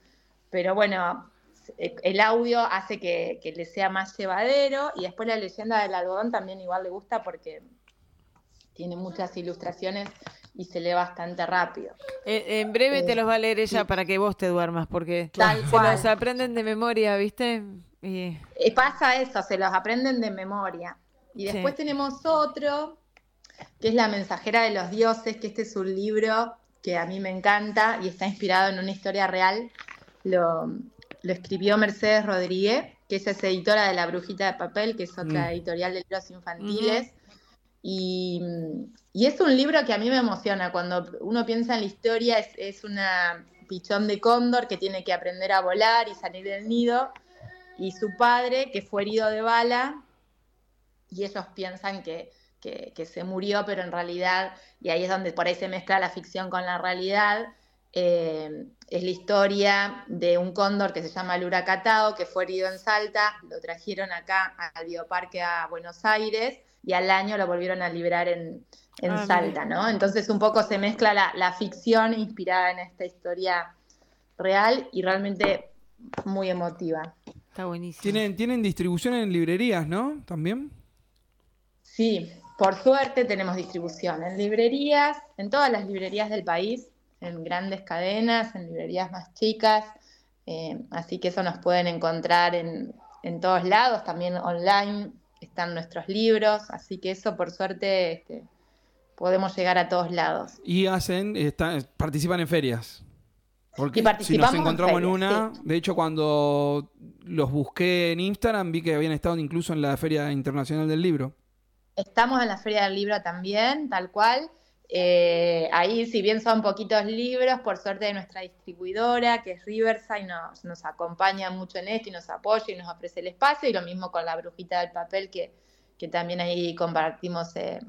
pero bueno, eh, el audio hace que, le sea más llevadero y después la leyenda del algodón también igual le gusta porque tiene muchas ilustraciones y se lee bastante rápido. Eh, en breve te eh, los va a leer ella para que vos te duermas porque Tal se los aprenden de memoria, ¿viste? Y... pasa eso, se los aprenden de memoria. Y después tenemos otro, que es La mensajera de los dioses, que este es un libro que a mí me encanta y está inspirado en una historia real. Lo, lo escribió Mercedes Rodríguez, que es editora de La Brujita de Papel, que es otra mm. editorial de libros infantiles. Y, es un libro que a mí me emociona. Cuando uno piensa en la historia, es, una pichón de cóndor que tiene que aprender a volar y salir del nido. Y su padre, que fue herido de bala, y ellos piensan que, se murió, pero en realidad, y ahí es donde por ahí se mezcla la ficción con la realidad, eh, es la historia de un cóndor que se llama Luracatao, que fue herido en Salta, lo trajeron acá al bioparque a Buenos Aires y al año lo volvieron a liberar en, ah, Salta, ¿no? Entonces un poco se mezcla la, ficción inspirada en esta historia real y realmente muy emotiva. Está buenísimo. Tienen, tienen distribución en librerías, ¿no? También. Sí, por suerte tenemos distribución en librerías, en todas las librerías del país en grandes cadenas, en librerías más chicas, eh, así que eso nos pueden encontrar en, todos lados, también online están nuestros libros, así que eso por suerte este, podemos llegar a todos lados. Y hacen, participan en ferias. Porque si nos encontramos en, una, de hecho cuando los busqué en Instagram vi que habían estado incluso en la Feria Internacional del Libro. Estamos en la Feria del Libro también, tal cual. Eh, ahí, si bien son poquitos libros, por suerte de nuestra distribuidora, que es Riverside, nos, acompaña mucho en esto y nos apoya y nos ofrece el espacio, y lo mismo con la brujita del papel, que, que también ahí compartimos eh,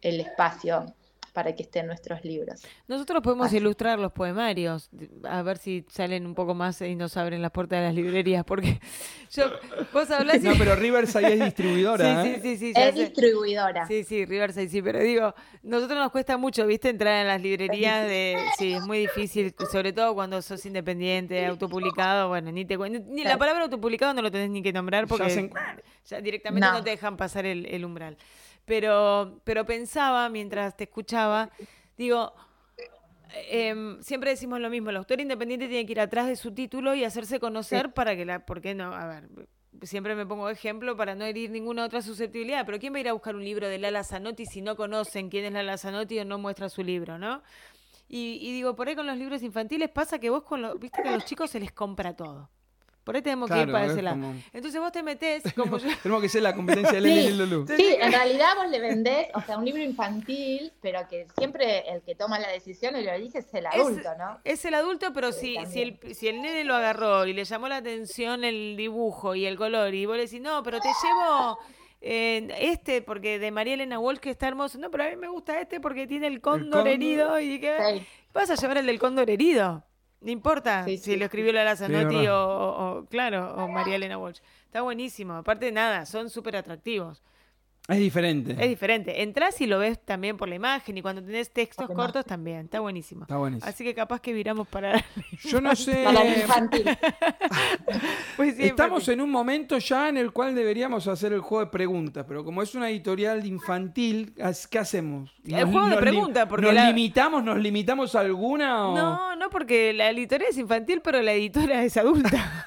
el espacio para que estén nuestros libros. Nosotros podemos ilustrar los poemarios, a ver si salen un poco más y nos abren las puertas de las librerías, porque (laughs) yo, vos hablás... No, pero Riverside es distribuidora. (laughs) Sí, ¿eh? sí, sí, sí. Es distribuidora. Sí, sí, Riverside sí, pero digo, nosotros nos cuesta mucho, ¿viste? Entrar en las librerías de... Sí, es muy difícil, sobre todo cuando sos independiente, autopublicado, bueno, ni te ni la palabra autopublicado no lo tenés ni que nombrar porque ya, directamente no. te dejan pasar el umbral. Pero, pero pensaba mientras te escuchaba, digo, em, siempre decimos lo mismo, el autor independiente tiene que ir atrás de su título y hacerse conocer para que la, ¿por qué no? A ver, siempre me pongo ejemplo para no herir ninguna otra susceptibilidad, pero ¿quién va a ir a buscar un libro de Lala Zanotti si no conocen quién es Lala Zanotti o no muestra su libro, no? Y, y digo, por ahí con los libros infantiles pasa que vos con los, viste que a los chicos se les compra todo. Por ahí tenemos que ir para ese lado. Entonces vos te metés (laughs) como yo. tenemos que ser la competencia de Leli y Lulu. Sí, en realidad vos le vendés, o sea, un libro infantil, pero que siempre el que toma la decisión y lo elige es el adulto, ¿no? Es el adulto, pero si, si, el, si el nene lo agarró y le llamó la atención el dibujo y el color, y vos le decís, no, pero te llevo. Eh, este, porque de María Elena Walsh que está hermoso. No, pero a mí me gusta este porque tiene el cóndor, herido y que vas a llevar el del cóndor herido. No importa si lo escribió Lara Zanotti o, claro, o María Elena Walsh. Está buenísimo. Aparte de nada, son súper atractivos. Es diferente. Es diferente. Entrás y lo ves también por la imagen y cuando tenés textos cortos también. Está buenísimo. Está buenísimo. Así que capaz que viramos para. (laughs) Yo no sé. Para infantil. (laughs) pues Estamos en un momento ya en el cual deberíamos hacer el juego de preguntas, pero como es una editorial infantil, ¿qué hacemos? el juego de preguntas, porque. ¿Nos limitamos? ¿Nos limitamos a alguna? No, no, porque la editorial es infantil, pero la editora es adulta.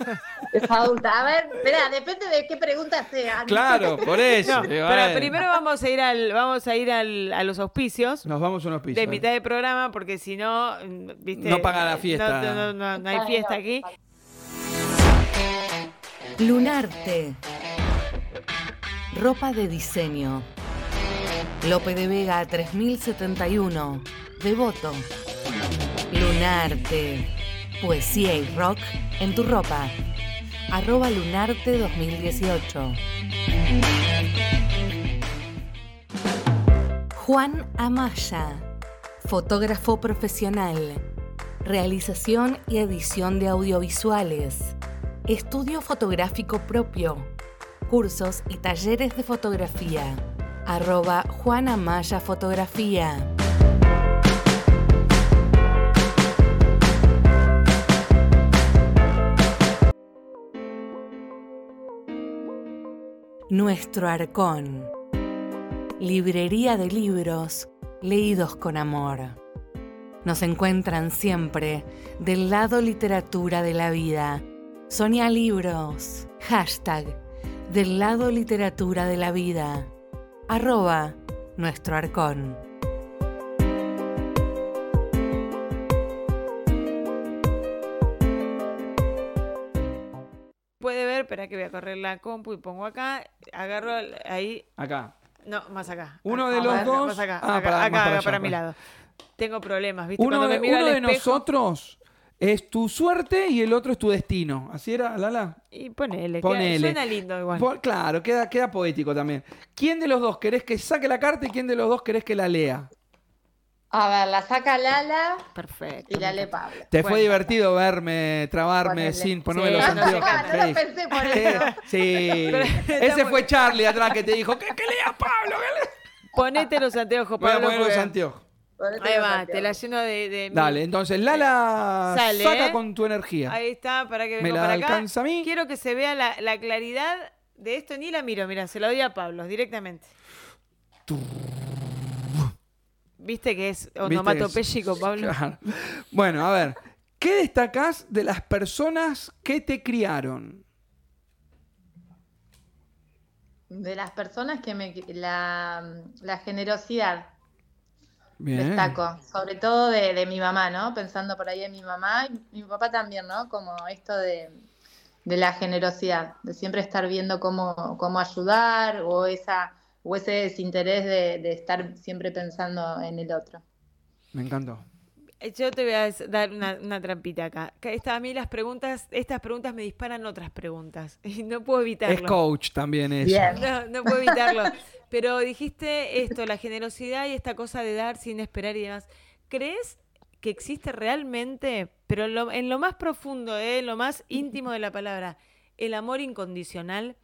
Es adulta. A ver, espera, depende de qué preguntas sean. Claro, por eso. No, eh. primero vamos a ir al, vamos a ir al, a los auspicios. Nos vamos a unos pisos. de mitad de programa porque si no, mm, viste, No paga la fiesta. No, no, no, no hay fiesta aquí. Lunarte. Ropa de diseño. Lope de Vega 3071. Devoto. Lunarte. Poesía y rock en tu ropa. Arroba Lunarte 2018. Juan Amaya. Fotógrafo profesional. Realización y edición de audiovisuales. Estudio fotográfico propio. Cursos y talleres de fotografía. Arroba Juan Amaya Fotografía. Nuestro Arcón. Librería de libros leídos con amor. Nos encuentran siempre del lado literatura de la vida. Sonia Libros. Hashtag del lado literatura de la vida. Arroba nuestro arcón. Puede ver, espera que voy a correr la compu y pongo acá, agarro ahí, Acá. No, más acá. Uno Ah, de los dos- Más acá, ah, acá, para- más acá, para acá, allá, para mi lado. Tengo problemas, ¿viste? Uno Cuando de, me miro uno al de espejo, nosotros es tu suerte y el otro es tu destino. ¿Así era, Lala? Y ponele, Ponele. queda- suena lindo igual. Por- claro, queda, queda poético también. ¿Quién de los dos querés que saque la carta y quién de los dos querés que la lea? A ver, la saca Lala Perfecto. y la encanta. Pablo. Te fue divertido verme, trabarme Ponele. sin ponerme Sí, los no anteojos. Ah, no lo pensé por Sí, eso. sí. Pero Ese fue Charlie atrás que te dijo, que, que lea Pablo, que lea. Ponete los anteojos, (laughs) Voy a Pablo. poner los anteojos. Ponete Ahí los va, anteojos. te la lleno de... de- Dale, entonces Lala Sale, saca ¿eh? con tu energía. Ahí está, para que Me la para acá. alcanza a mí. Quiero que se vea la, la claridad de esto. Ni la miro, mira, se lo doy a Pablo directamente. ¿Viste que es onomatopéyico, Pablo? Claro. Bueno, a ver. ¿Qué destacás de las personas que te criaron? De las personas que me... La, la generosidad Bien. destaco, sobre todo de, de mi mamá, ¿no? Pensando por ahí en mi mamá y mi papá también, ¿no? Como esto de, de la generosidad, de siempre estar viendo cómo, cómo ayudar o, esa, o ese desinterés de, de estar siempre pensando en el otro. Me encantó. Eh, Yo te voy a dar una, una trampita acá. Esta, a mí las preguntas, estas preguntas me disparan otras preguntas. (laughs) Y no puedo evitarlo. Es coach también eso. Bien. No, no puedo evitarlo. Pero dijiste esto, la generosidad y esta cosa de dar sin esperar y demás. ¿Crees que existe realmente, pero en lo, en lo más profundo, eh, lo más íntimo de la palabra, el amor incondicional?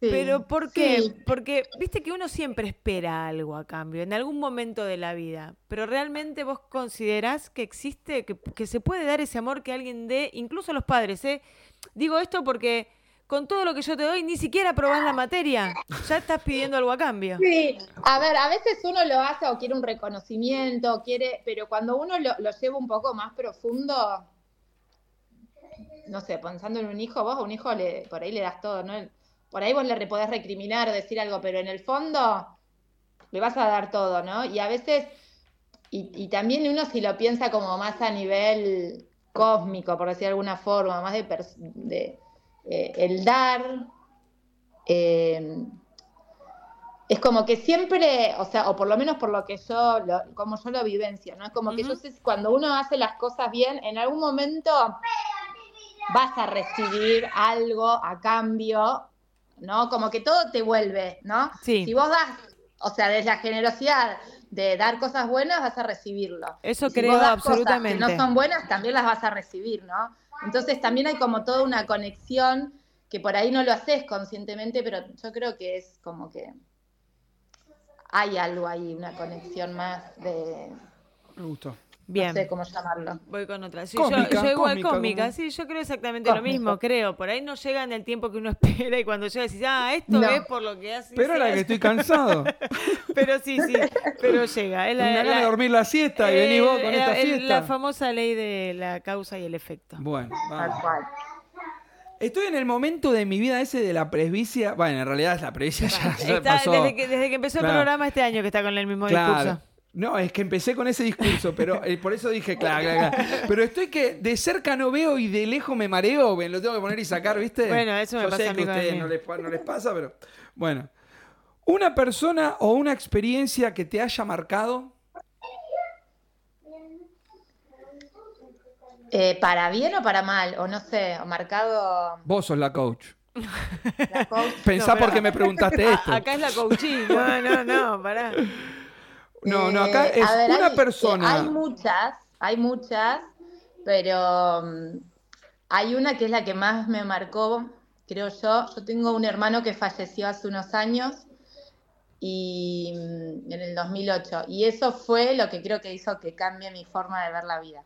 Sí, Pero ¿por qué? sí. Porque viste que uno siempre espera algo a cambio, en algún momento de la vida. Pero realmente vos considerás que existe, que, que se puede dar ese amor que alguien dé, incluso los padres, ¿eh? Digo esto porque con todo lo que yo te doy, ni siquiera probás la materia. Ya estás pidiendo algo a cambio. Sí, a ver, a veces uno lo hace o quiere un reconocimiento, o quiere, pero cuando uno lo, lo lleva un poco más profundo, no sé, pensando en un hijo, vos a un hijo le, por ahí le das todo, ¿no? Por ahí vos le podés recriminar, decir algo, pero en el fondo le vas a dar todo, ¿no? Y a veces, y, y también uno si lo piensa como más a nivel cósmico, por decir de alguna forma, más de, eh, el dar. eh, es como que siempre, o sea, o por lo menos por lo que yo, lo- como yo lo vivencio, ¿no? Es como que yo sé, cuando uno hace las cosas bien, en algún momento vas a recibir algo a cambio, ¿no? Como que todo te vuelve, ¿no? Sí. Si vos das, o sea, desde la generosidad de dar cosas buenas, vas a recibirlo. Eso si creo vos das absolutamente. Cosas que no son buenas, también las vas a recibir, ¿no? Entonces también hay como toda una conexión que por ahí no lo haces conscientemente, pero yo creo que es como que hay algo ahí, una conexión más de, Me gustó. Bien. no sé cómo llamarlo. Voy con otra. Sí, yo, yo igual como- sí, yo creo exactamente lo mismo, creo. Por ahí no llega en el tiempo que uno (laughs) espera y cuando llega decís, ah, esto No. es por lo que hace. Pero ahora que estoy cansado. (laughs) Pero sí, sí, pero llega. Es la, la- de dormir la siesta y venís vos con eh, esta fiesta. La famosa ley de la causa y el efecto. Bueno, Tal vamos. cual. Estoy en el momento de mi vida ese de la presbicia. Bueno, en realidad es la presbicia ya, ya Está- pasó. desde, que, desde que empezó el programa este año que está con el mismo Claro. discurso. No, es que empecé con ese discurso, pero eh, por eso dije, claro, claro, claro. Pero estoy que de cerca no veo y de lejos me mareo, me lo tengo que poner y sacar, ¿viste? Bueno, eso me Yo pasa sé a mí ustedes no les, pa- no les pasa, pero bueno. ¿Una persona o una experiencia que te haya marcado? Eh, ¿Para bien o para mal? O no sé, o marcado Vos sos la coach. la coach. Pensá No, pero- por qué me preguntaste (laughs) esto. Acá es la coaching. No, no, no, pará. No, no, acá Eh, es ver, una hay- persona. Hay muchas, hay muchas, pero mm, hay una que es la que más me marcó, creo yo. Yo tengo un hermano que falleció hace unos años y mm, en el 2008 y eso fue lo que creo que hizo que cambie mi forma de ver la vida.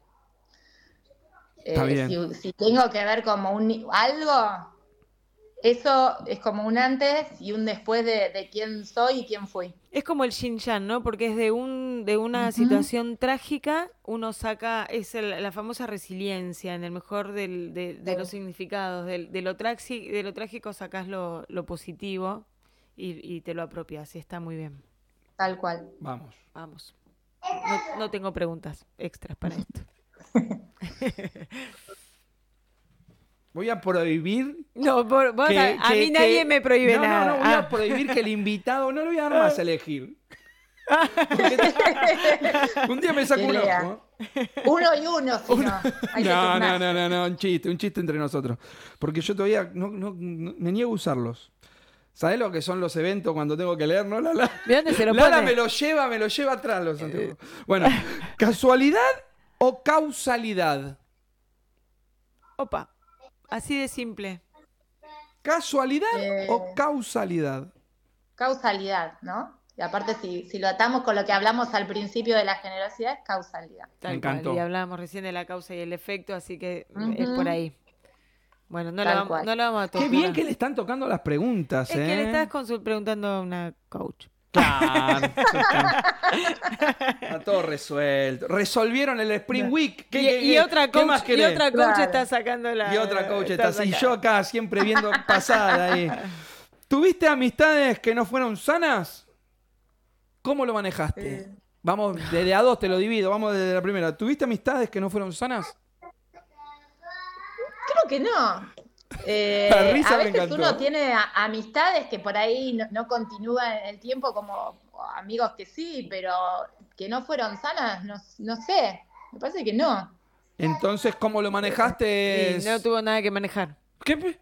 Bien. Si, si tengo que ver como un algo, eso es como un antes y un después de, de quién soy y quién fui. Es como el Shin Yan, ¿no? Porque es de un de una situación trágica, uno saca, es el- la famosa resiliencia, en el mejor del- de, de los significados. Del- de, lo traxi- de lo trágico sacas lo, lo positivo y, y te lo apropias, y está muy bien. Tal cual. Vamos. Vamos. No, no tengo preguntas extras para esto. (laughs) Voy a prohibir. No, por- vos que- a, a que- mí nadie que- me prohíbe no, nada. No, no, voy Ah. a prohibir que el (laughs) invitado. No le voy a dar más a elegir. (laughs) Un día me saco un ojo. Uno y uno, si no. Hay que No, no, no, no, no, un chiste, un chiste entre nosotros. Porque yo todavía no, no- no- me niego a usarlos. ¿Sabés lo que son los eventos cuando tengo que leer? No, Lala. ¿De dónde se lo Lala pone? me lo lleva, me lo lleva atrás los anteojos. Bueno, (laughs) ¿casualidad o causalidad? Opa, así de simple. ¿Casualidad Eh. o causalidad? Causalidad, ¿no? Y aparte, si, si lo atamos con lo que hablamos al principio de la generosidad, es causalidad. Tal Me cual, encantó. Y hablábamos recién de la causa y el efecto, así que es por ahí. Bueno, no, la vamos, cual. no la vamos a Qué torturar. bien que le están tocando las preguntas, Es ¿eh? que le estás consul- preguntando a una coach. Claro. Está todo resuelto. Resolvieron el Spring Week. ¿Qué- y, qué- y qué- otra coach, más y otra coach Claro. está sacando la. Y otra coach está así. sacando- Yo acá siempre viendo pasada ahí. ¿Tuviste amistades que no fueron sanas? ¿Cómo lo manejaste? Eh. Vamos, desde a dos te lo divido. Vamos desde la primera. ¿Tuviste amistades que no fueron sanas? Creo que no. Eh, La risa a me veces encantó. uno tiene amistades que por ahí no, no continúan en el tiempo como amigos que sí, pero que no fueron sanas, no, no sé. Me parece que no. Entonces, ¿cómo lo manejaste? No tuvo nada que manejar. ¿Qué,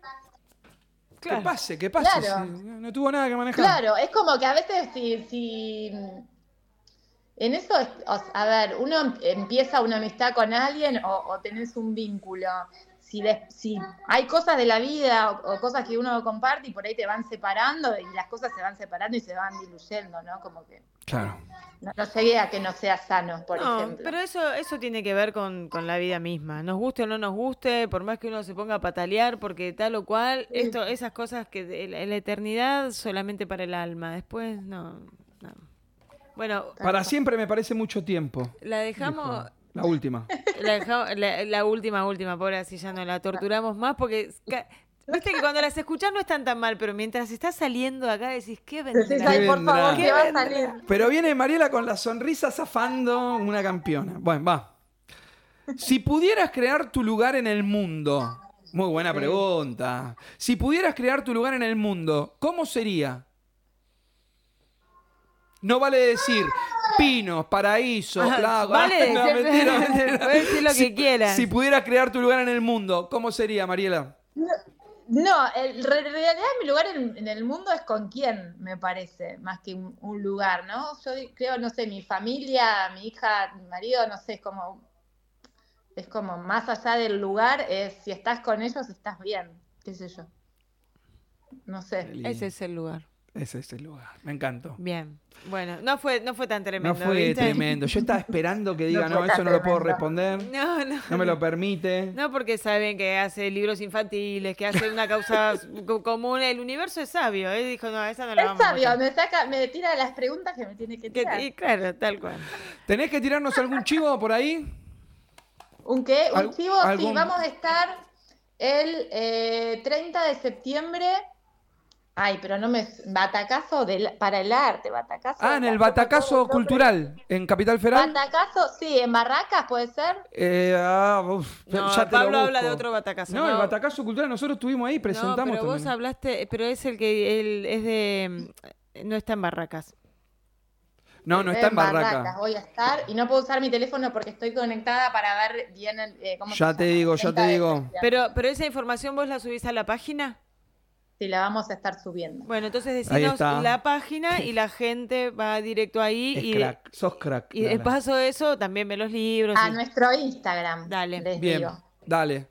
Claro. que pase, que pase. Claro. si no, tuvo nada que manejar. Claro, es como que a veces si, si en eso, a ver, uno em- empieza una amistad con alguien o, o tenés un vínculo. Si, si hay cosas de la vida o, o cosas que uno comparte y por ahí te van separando y las cosas se van separando y se van diluyendo, ¿no? Como que Claro. no, no llegué a que no sea sano, por no, ejemplo. pero eso, eso tiene que ver con, con la vida misma. Nos guste o no nos guste, por más que uno se ponga a patalear, porque tal o cual, esto, esas cosas que de- la, la eternidad solamente para el alma. Después, no. no. Bueno, Para siempre me parece mucho tiempo. la dejamos. La última. (laughs) La, dejamos- la- la última, última, pobre, así ya no la torturamos más porque. Viste que cuando las escuchás no están tan mal, pero mientras está saliendo acá decís, ¿qué Decís, vendrá? "Ay, por favor, ¿Qué ¿qué va a salir? Pero viene Mariela con la sonrisa zafando una campeona. Bueno, va. Si pudieras crear tu lugar en el mundo. Muy buena pregunta. Si pudieras crear tu lugar en el mundo, ¿cómo sería? No vale decir pinos, paraíso, lago. vale (laughs) No, decir- mentira, (laughs) mentira. puedes decir lo que Si- quieras. Si pudieras crear tu lugar en el mundo, ¿cómo sería, Mariela? No, el, re- en realidad mi lugar en, en el mundo es con quién, me parece, más que un, un lugar, ¿no? Yo creo, no sé, mi familia, mi hija, mi marido, no sé, es como, es como más allá del lugar, es si estás con ellos, estás bien, qué sé yo. No sé. Ese es el lugar. Ese es el lugar. Me encantó. Bien. Bueno, no fue, no fue tan No tremendo. fue ¿viste? tremendo. Yo estaba esperando que (laughs) diga, No no, eso tan no lo puedo tremendo. responder. No, no. No me lo permite. No, porque saben que hace libros infantiles, que hace una causa (laughs) co- común. El universo es sabio. Él dijo, no, esa no la Es vamos a sabio, me saca, me tira las preguntas que me tiene que Que- tirar. y claro, tal cual. ¿Tenés que tirarnos algún chivo por ahí? ¿Un qué? ¿Un Al- chivo? Sí, algún- vamos a estar el eh, 30 de septiembre. Ay, pero no me. Batacazo del- para el arte, batacazo. Ah, en el Batacazo Cultural, en Capital Federal. Batacazo, sí, en Barracas puede ser. Eh, ah, uf, No, ya te lo Pablo habla de otro batacazo. No, el Batacazo Cultural, nosotros estuvimos ahí, presentamos No, pero vos hablaste, pero es el que él es de no está en Barracas. No, no está en Barracas Barraca. voy a estar y no puedo usar mi teléfono porque estoy conectada para ver bien el, eh, cómo Ya se te llama. digo, ya 30 te digo. Pero pero esa información vos la subís a la página? Sí, la vamos a estar subiendo. Bueno, entonces decinos la página y la gente va directo ahí Es y crack, sos crack. y de paso eso también ve los libros. A y- nuestro Instagram. Dale. Les Bien, digo. dale.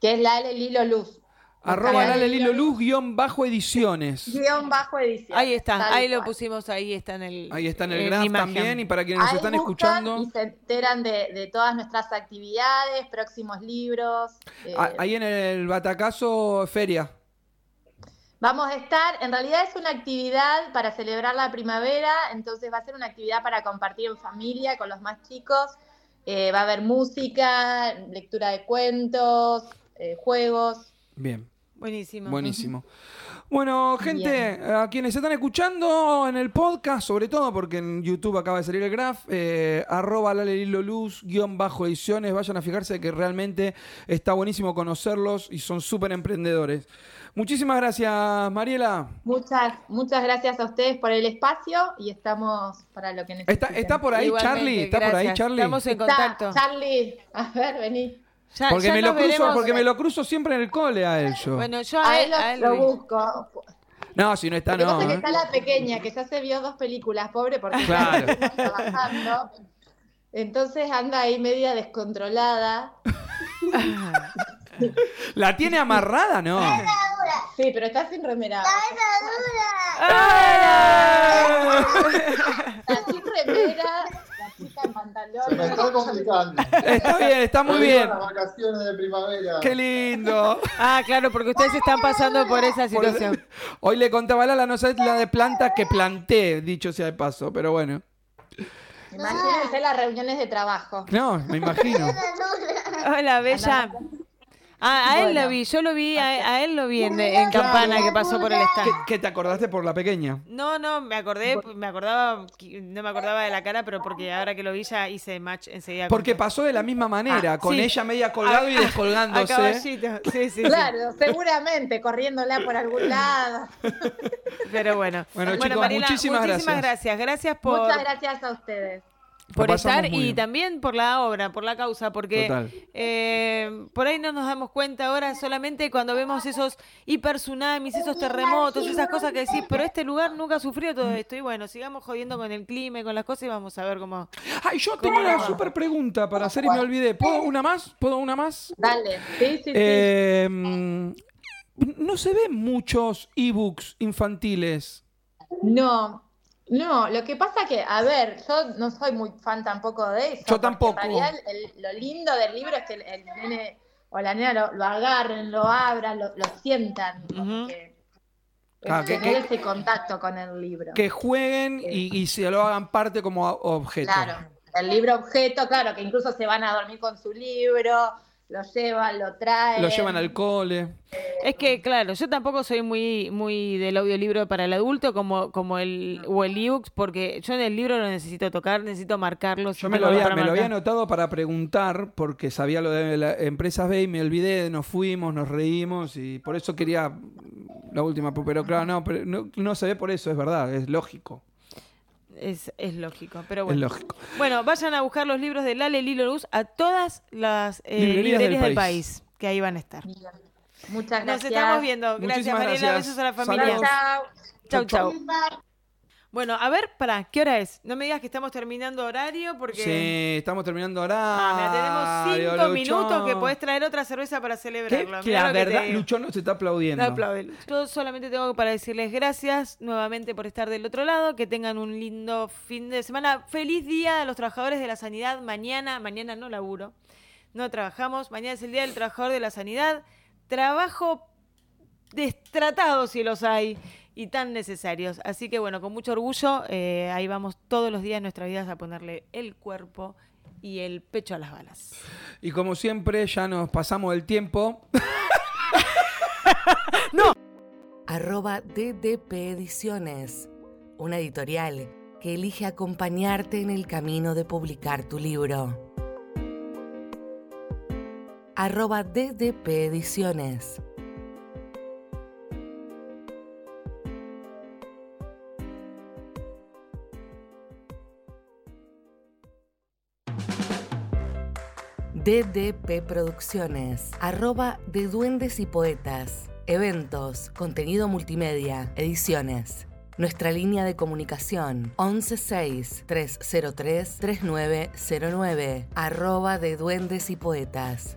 Que es la L Lilo Luz. Arroba ahí, Lilo Luz guion bajo ediciones. Guión bajo edición. Ahí está, tal ahí lo cual. pusimos, ahí está en el Ahí está en el graph imagen. también. Y para quienes nos están escuchando, Y se enteran de, de todas nuestras actividades, próximos libros. eh, a- ahí en el Batacazo Feria. Vamos a estar, en realidad es una actividad para celebrar la primavera, entonces va a ser una actividad para compartir en familia con los más chicos. Eh, va a haber música, lectura de cuentos, eh, juegos. Bien. Buenísimo. Buenísimo. Bueno, gente, a quienes están escuchando en el podcast, sobre todo porque en YouTube acaba de salir el graph, eh, arroba Luz, guion bajo ediciones, vayan a fijarse que realmente está buenísimo conocerlos y son súper emprendedores. Muchísimas gracias, Mariela. Muchas, muchas gracias a ustedes por el espacio y estamos para lo que necesiten. ¿Está, está por ahí Igualmente, Charlie? ¿Está por ahí gracias. Charlie? Estamos en Está, contacto. Charlie, a ver, vení. Ya- Porque, ya me lo cruzo, veremos. porque me lo cruzo siempre en el cole a él yo. Bueno, yo a A él, lo, a él lo busco. no, si no está, Lo que no. pasa es que ¿eh? está la pequeña, que ya se vio dos películas, pobre, porque Claro. está trabajando. Entonces anda ahí media descontrolada. (laughs) (laughs) ¿La tiene amarrada? No. Sí, pero está sin remera. Está sin remera, la chica en pantalón. Se me está complicando. Está bien, está muy bien. Las vacaciones de primavera. Qué lindo. Ah, claro, porque ustedes están pasando por esa Por- situación. Hoy le contaba a Lala, no sabes la de plantas que planté, dicho sea de paso, pero bueno. Imagínense las reuniones de trabajo. No, me imagino. Hola, Bella. Ah, a él Bueno. lo vi, yo lo vi, a, a él lo vi en, en Campana que pasó por el stand. ¿Qué, qué te acordaste por la pequeña? No, no, me acordé, me acordaba, no me acordaba de la cara, pero porque ahora que lo vi ya hice match enseguida. Porque pasó de la misma manera, Ah, con sí. ella media colgado y A- A descolgándose. caballito, sí, sí, sí. Claro, seguramente, corriéndola por algún lado. Pero bueno. Bueno, chicos, muchísimas gracias. gracias. Gracias por, Muchas gracias a ustedes. Por estar y bien. también por la obra, por la causa, porque eh, por ahí no nos damos cuenta ahora solamente cuando vemos esos hiper tsunamis, esos terremotos, esas cosas que decís, pero este lugar nunca sufrió todo esto. Y bueno, sigamos jodiendo con el clima y con las cosas y vamos a ver cómo. Ay, yo tengo una super pregunta para hacer y me olvidé. ¿Puedo una más? ¿Puedo una más? Dale, sí, sí, sí. Eh, mm, no se ven muchos ebooks infantiles. No, no, lo que pasa que, a ver, yo no soy muy fan tampoco de eso. Yo tampoco. En realidad, el- lo lindo del libro es que el, el nene o la nena lo, lo agarren, lo abran, lo, lo sientan. que, Ah, es que- ese contacto con el libro. Que jueguen y, y se lo hagan parte como objeto. Claro, el libro objeto, claro, que incluso se van a dormir con su libro, lo llevan, lo traen. Lo llevan al cole. Es que, claro, yo tampoco soy muy muy del audiolibro para el adulto como, como el o el ebook, porque yo en el libro lo necesito tocar, necesito marcarlo. Yo me lo, había, me lo había anotado para preguntar porque sabía lo de las empresas B y me olvidé, nos fuimos, nos reímos y por eso quería la última, pero claro, no, pero no, no se ve por eso, es verdad, es lógico, Es, es lógico, pero es bueno. lógico. Bueno, vayan a buscar los libros de Lale Lilo Luz a todas las eh, Librerías librerías, del del, país. país. que ahí van a estar. Bien. Muchas Nos gracias. estamos viendo. Gracias, Muchísimas Mariela. gracias. Besos a la Saludos. familia. Chao. Chau, Chau, chau. Bueno, a ver, para, ¿qué hora es? No me digas que estamos terminando horario porque... Sí, estamos terminando ahora. Ah, mira, tenemos cinco minutos que podés traer otra cerveza para celebrarlo. La te verdad. Lucho no se está aplaudiendo. No aplaude. Yo solamente tengo para decirles gracias nuevamente por estar del otro lado, que tengan un lindo fin de semana. Feliz día a los trabajadores de la sanidad. Mañana, mañana no laburo, no trabajamos. Mañana es el día del trabajador de la sanidad. Trabajo destratado si los hay y tan necesarios. Así que bueno, con mucho orgullo, eh, ahí vamos todos los días de nuestras vidas a ponerle el cuerpo y el pecho a las balas. Y como siempre, ya nos pasamos el tiempo. (laughs) arroba DDP Ediciones, una editorial que elige acompañarte en el camino de publicar tu libro. Arroba DDP Ediciones. DDP Producciones, arroba de Duendes y Poetas, eventos, contenido multimedia, ediciones. Nuestra línea de comunicación 116-303-3909, arroba de Duendes y Poetas.